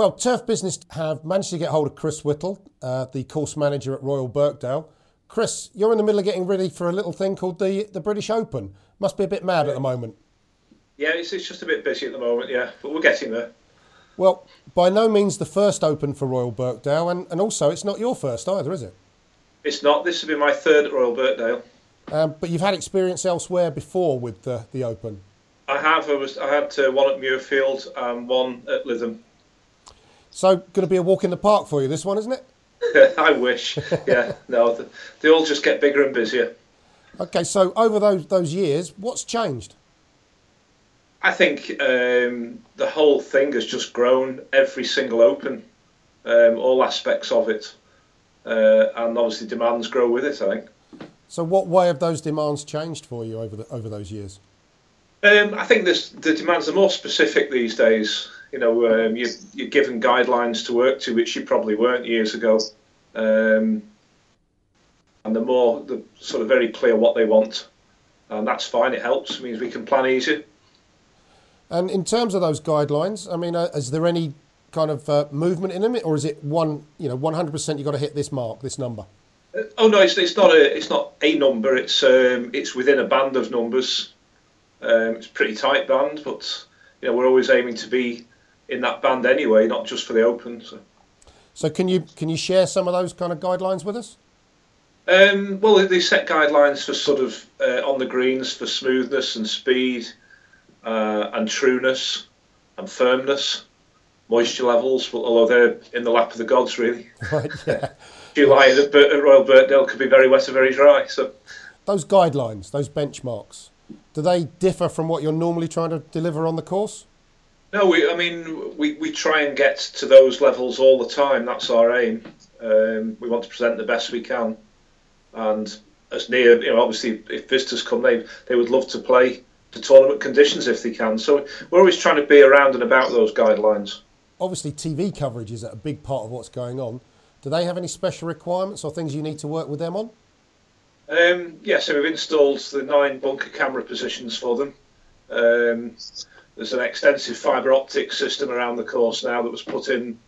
Well, Turf Business have managed to get hold of Chris Whittle, uh, the course manager at Royal Birkdale. Chris, you're in the middle of getting ready for a little thing called the the British Open. Must be a bit mad at the moment. Yeah, it's, it's just a bit busy at the moment, yeah, but we're getting there. Well, by no means the first Open for Royal Birkdale, and, and also it's not your first either, is it? It's not. This will be my third at Royal Birkdale. Um, but you've had experience elsewhere before with the, the Open. I have. I was. I had uh, one at Muirfield and one at Lytham. So, going to be a walk in the park for you, this one, isn't it? I wish. Yeah. No, they all just get bigger and busier. Okay. So, over those those years, what's changed? I think um, the whole thing has just grown. Every single Open, um, all aspects of it, uh, and obviously demands grow with it. I think. So, what way have those demands changed for you over the, over those years? Um, I think this, the demands are more specific these days. You know, um, you, you're given guidelines to work to, which you probably weren't years ago. Um, and the more, the sort of very clear what they want, and that's fine. It helps. It means we can plan easier. And in terms of those guidelines, I mean, uh, is there any kind of uh, movement in them, or is it one, you know, 100% you've got to hit this mark, this number? Uh, oh no, it's, it's not a it's not a number. It's um, it's within a band of numbers. Um, it's a pretty tight band, but you know we're always aiming to be in that band anyway, not just for the Open. So, so can you can you share some of those kind of guidelines with us? Um, well, they set guidelines for sort of uh, on the greens for smoothness and speed, uh, and trueness and firmness, moisture levels. Although they're in the lap of the gods, really. Right. Yeah. July at, Royal Birkdale could be very wet or very dry. So those guidelines, those benchmarks, do they differ from what you're normally trying to deliver on the course? No, we, I mean, we, we try and get to those levels all the time. That's our aim. Um, we want to present the best we can. And as near, you know, obviously, if visitors come, they, they would love to play the tournament conditions if they can. So we're always trying to be around and about those guidelines. Obviously, TV coverage is a big part of what's going on. Do they have any special requirements or things you need to work with them on? Um, yeah, so we've installed the nine bunker camera positions for them. Um, there's an extensive fibre optic system around the course now that was put in,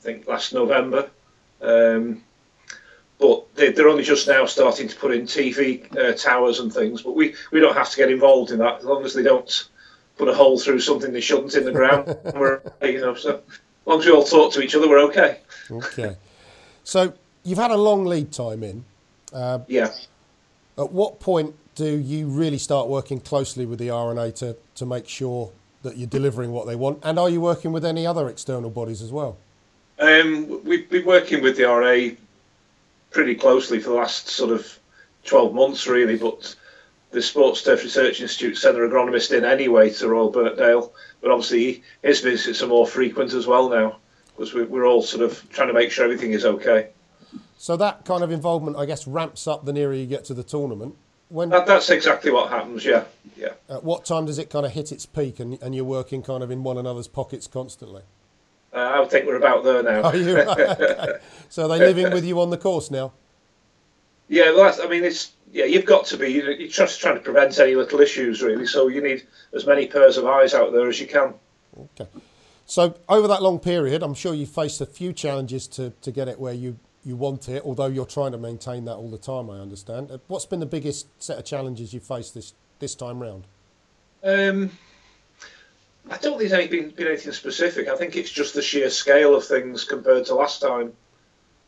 I think, last November. Um, but they, are only just now starting to put in TV uh, towers and things. But we, we don't have to get involved in that as long as they don't put a hole through something they shouldn't in the ground. we're, you know, so as long as we all talk to each other, we're okay. Okay. So you've had a long lead time in. Uh, yeah. At what point do you really start working closely with the R&A to, to make sure that you're delivering what they want? And are you working with any other external bodies as well? Um, we've been working with the R&A pretty closely for the last sort of 12 months, really, but the Sports Turf Research Institute sent their agronomist in anyway to Royal Birkdale, but obviously his visits are more frequent as well now because we're all sort of trying to make sure everything is okay. So that kind of involvement, I guess, ramps up the nearer you get to the tournament. When that, that's exactly what happens. Yeah, yeah. At what time does it kind of hit its peak, and, and you're working kind of in one another's pockets constantly? Uh, I would think we're about there now. Are you? okay. So are they living with you on the course now? Yeah, well, I mean, it's yeah, you've got to be. You're just trying to prevent any little issues, really. So you need as many pairs of eyes out there as you can. Okay. So over that long period, I'm sure you faced a few challenges to, to get it where you you want it, although you're trying to maintain that all the time. I understand. Uh, what's been the biggest set of challenges you've faced this this time round? Um, I don't think there's anything, been anything specific. I think it's just the sheer scale of things compared to last time.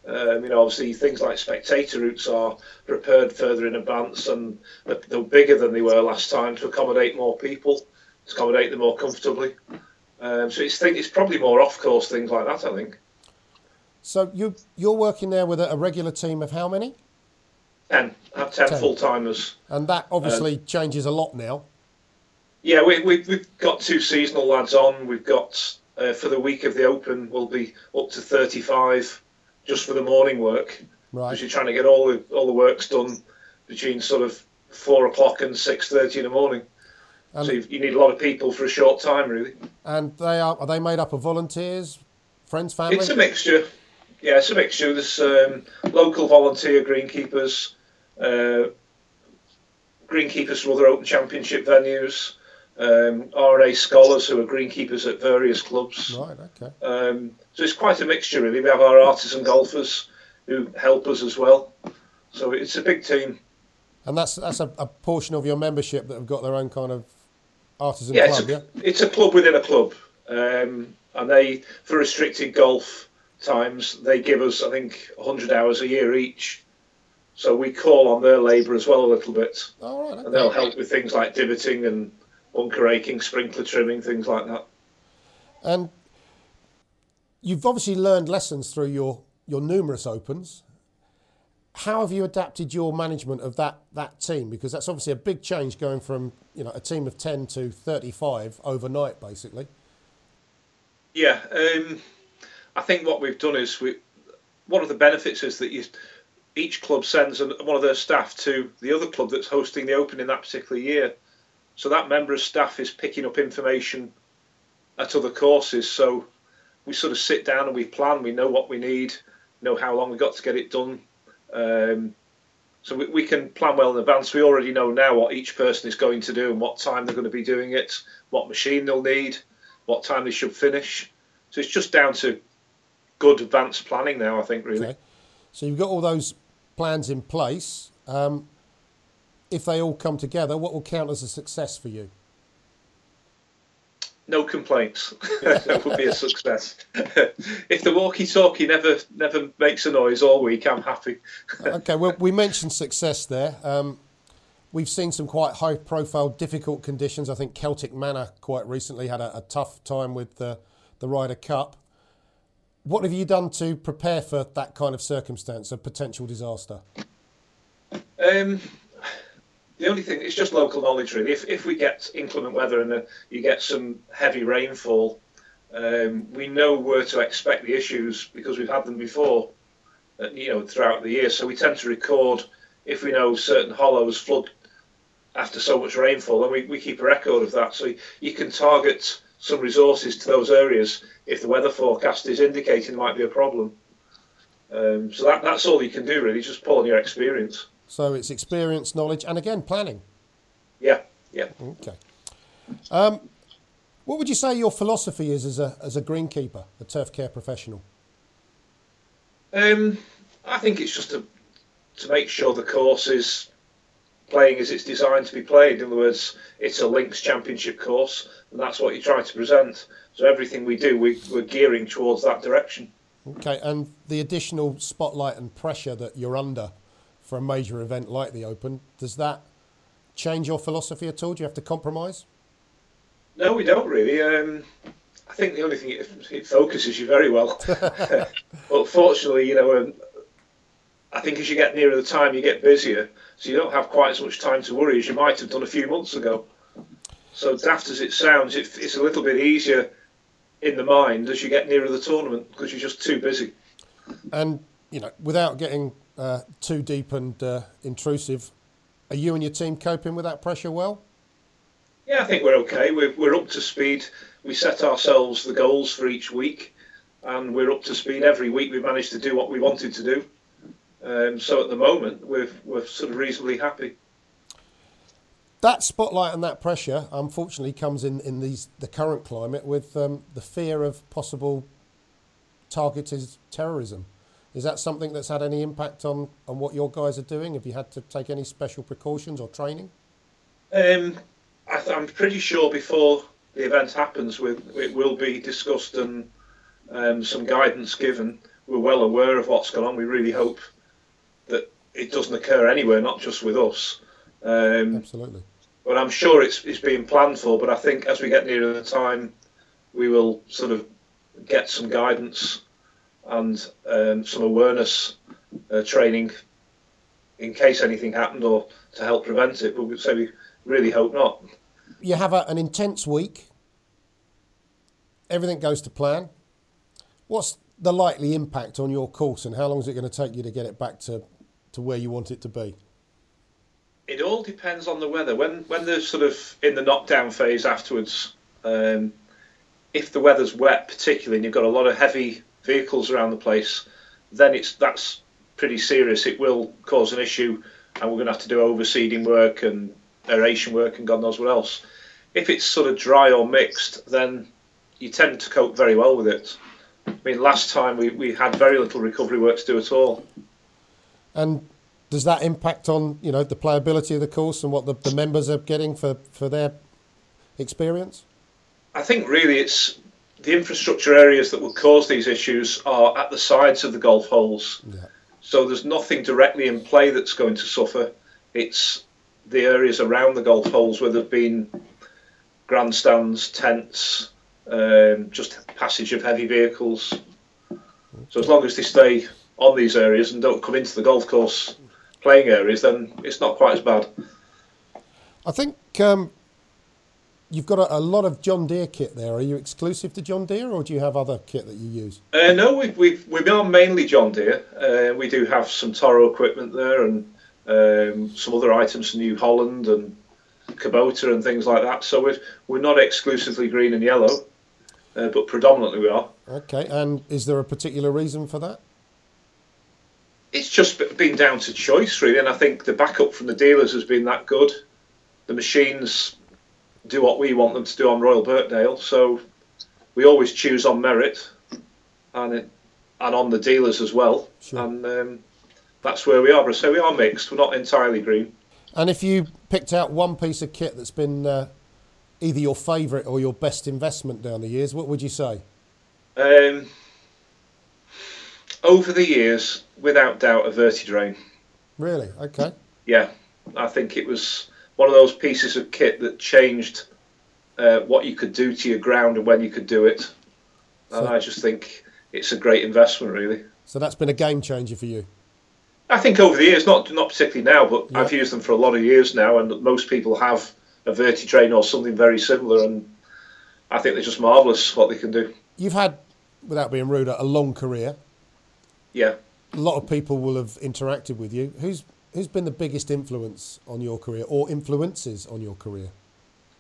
Um, you know, obviously things like spectator routes are prepared further in advance and they're bigger than they were last time to accommodate more people, to accommodate them more comfortably. Um, so it's think it's probably more off course things like that. I think. So you you're working there with a, regular team of how many? Ten. I have ten, full timers. And that obviously um, changes a lot now. Yeah, we, we, we've got two seasonal lads on. We've got uh, for the week of the Open, we'll be up to 35 just for the morning work. Right. Because you're trying to get all the all the works done between sort of four o'clock and six thirty in the morning. And so you need a lot of people for a short time, really. And they are are they made up of volunteers, friends, family? It's a mixture. Yeah, it's a mixture. There's um, local volunteer greenkeepers, uh, greenkeepers from other Open Championship venues. um, R&A scholars who are greenkeepers at various clubs. Right, okay. Um, so it's quite a mixture, really. We have our artisan golfers who help us as well. So it's a big team. And that's that's a, a portion of your membership that have got their own kind of artisan yeah, club, it's a, yeah? It's a club within a club. Um, and they, for restricted golf times, they give us, I think, 100 hours a year each. So we call on their labour as well a little bit. Oh, right, okay. And they'll help with things like divoting and bunker raking, sprinkler trimming, things like that. And you've obviously learned lessons through your, your numerous opens. How have you adapted your management of that, that team? Because that's obviously a big change going from you know a team of 10 to 35 overnight, basically. Yeah, um, I think what we've done is we. One of the benefits is that you, each club sends an, one of their staff to the other club that's hosting the Open in that particular year. So that member of staff is picking up information at other courses. So we sort of sit down and we plan. We know what we need, know how long we've got to get it done. Um, so we, we can plan well in advance. We already know now what each person is going to do and what time they're going to be doing it, what machine they'll need, what time they should finish. So it's just down to good advanced planning now, I think, really. Okay. So you've got all those plans in place. Um, if they all come together, what will count as a success for you? No complaints. that would be a success. if the walkie-talkie never never makes a noise all week, I'm happy. okay, well, we mentioned success there. Um, we've seen some quite high-profile, difficult conditions. I think Celtic Manor quite recently had a, a tough time with the, the Ryder Cup. What have you done to prepare for that kind of circumstance, a potential disaster? Um, the only thing it's just local knowledge really. If if we get inclement weather and uh, you get some heavy rainfall, um, we know where to expect the issues because we've had them before, uh, you know, throughout the year. So we tend to record if we know certain hollows flood after so much rainfall, and we, we keep a record of that. So you can target some resources to those areas if the weather forecast is indicating might be a problem. Um, so that, that's all you can do really, just pull on your experience. So it's experience, knowledge, and again planning. Yeah, yeah. Okay. Um, what would you say your philosophy is as a as a greenkeeper, a turf care professional? Um, I think it's just to to make sure the course is playing as it's designed to be played. In other words, it's a links championship course, and that's what you try to present. So everything we do, we, we're gearing towards that direction. Okay, and the additional spotlight and pressure that you're under for a major event like the Open, does that change your philosophy at all? Do you have to compromise? No, we don't really. Um, I think the only thing it, it focuses you very well. but fortunately, you know, um, I think as you get nearer the time, you get busier, so you don't have quite as much time to worry as you might have done a few months ago. So daft as it sounds, it, it's a little bit easier in the mind as you get nearer the tournament because you're just too busy. And you know, without getting uh, too deep and uh, intrusive. Are you and your team coping with that pressure well? Yeah, I think we're okay. We're, we're up to speed. We set ourselves the goals for each week, and we're up to speed every week. We've managed to do what we wanted to do. Um, so at the moment, we're, we're sort of reasonably happy. That spotlight and that pressure, unfortunately, comes in, in these the current climate with um, the fear of possible targeted terrorism. Is that something that's had any impact on, on what your guys are doing? Have you had to take any special precautions or training? Um, I am pretty sure before the event happens, it will be discussed and um, some guidance given. We're well aware of what's going on. We really hope that it doesn't occur anywhere, not just with us. Um, Absolutely. But I'm sure it's, it's being planned for. But I think as we get nearer the time, we will sort of get some guidance and um, some awareness uh, training in case anything happened or to help prevent it. But we say we really hope not. You have a, an intense week. Everything goes to plan. What's the likely impact on your course, and how long is it going to take you to get it back to, to where you want it to be? It all depends on the weather. When when they're sort of in the knockdown phase afterwards, um, if the weather's wet, particularly, and you've got a lot of heavy vehicles around the place, then it's that's pretty serious. It will cause an issue, and we're going to have to do overseeding work and aeration work and God knows what else. if it's sort of dry or mixed, then you tend to cope very well with it. I mean, last time we, we had very little recovery work to do at all. And does that impact on you know the playability of the course and what the, the members are getting for, for their experience? I think really it's the infrastructure areas that will cause these issues are at the sides of the golf holes. Yeah. So there's nothing directly in play that's going to suffer. It's the areas around the golf holes where there've been grandstands, tents, um, just passage of heavy vehicles. So as long as they stay on these areas and don't come into the golf course playing areas, then it's not quite as bad. I think um, you've got a, a, lot of John Deere kit there. Are you exclusive to John Deere, or do you have other kit that you use? Uh, no, we've, we've we've been mainly John Deere. Uh, we do have some Toro equipment there and um, some other items from New Holland and Kubota and things like that. So we're we're not exclusively green and yellow, uh, but predominantly we are. Okay, and is there a particular reason for that? It's just been down to choice, really, and I think the backup from the dealers has been that good. The machines do what we want them to do on Royal Birkdale, so we always choose on merit, and it, and on the dealers as well, sure. and um, that's where we are. But so we are mixed. We're not entirely green. And if you picked out one piece of kit that's been uh, either your favourite or your best investment down the years, what would you say? Um, over the years, without doubt, a Vertidrain. Really? Okay. Yeah, I think it was one of those pieces of kit that changed uh, what you could do to your ground and when you could do it. And I just think it's a great investment, really. So that's been a game changer for you. I think over the years, not not particularly now, but I've used them for a lot of years now, and most people have a Vertidrain or something very similar, and I think they're just marvellous what they can do. You've had, without being rude, a long career. Yeah. A lot of people will have interacted with you. Who's who's been the biggest influence on your career, or influences on your career?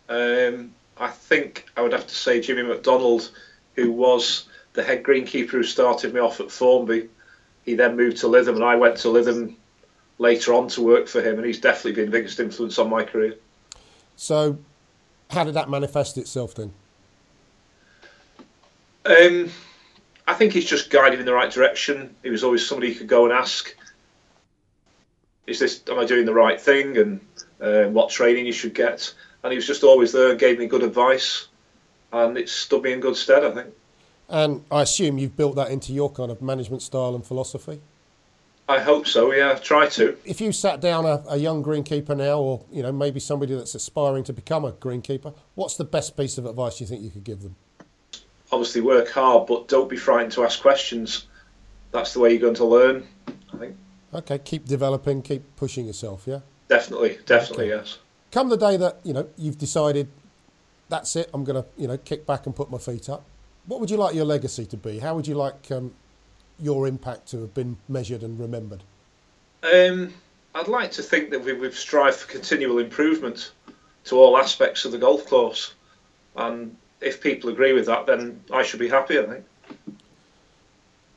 Um, I think I would have to say Jimmy McDonald, who was the head greenkeeper who started me off at Formby. He then moved to Lytham, and I went to Lytham later on to work for him, and he's definitely been the biggest influence on my career. So, how did that manifest itself then? Um, I think he's just guided in the right direction. He was always somebody you could go and ask, "Is this? Am I doing the right thing?" and uh, what training you should get. And he was just always there, gave me good advice, and it stood me in good stead. I think. And I assume you've built that into your kind of management style and philosophy. I hope so. Yeah, try to. If you sat down a, a, young greenkeeper now, or you know maybe somebody that's aspiring to become a greenkeeper, what's the best piece of advice you think you could give them? Obviously, work hard, but don't be frightened to ask questions. That's the way you're going to learn. I think. Okay, keep developing, keep pushing yourself. Yeah. Definitely, definitely, okay. yes. Come the day that you know you've decided, that's it. I'm going to you know kick back and put my feet up. What would you like your legacy to be? How would you like um, your impact to have been measured and remembered? Um, I'd like to think that we, we've strived for continual improvement to all aspects of the golf course, and if people agree with that, then I should be happy. I think.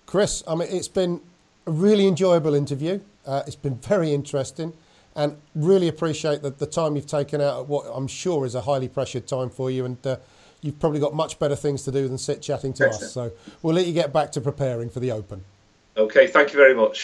Chris, I mean, it's been a really enjoyable interview. Uh, it's been very interesting, and really appreciate the, the time you've taken out at what I'm sure is a highly pressured time for you, and. Uh, you've probably got much better things to do than sit chatting to us. So we'll let you get back to preparing for the Open. Okay, thank you very much.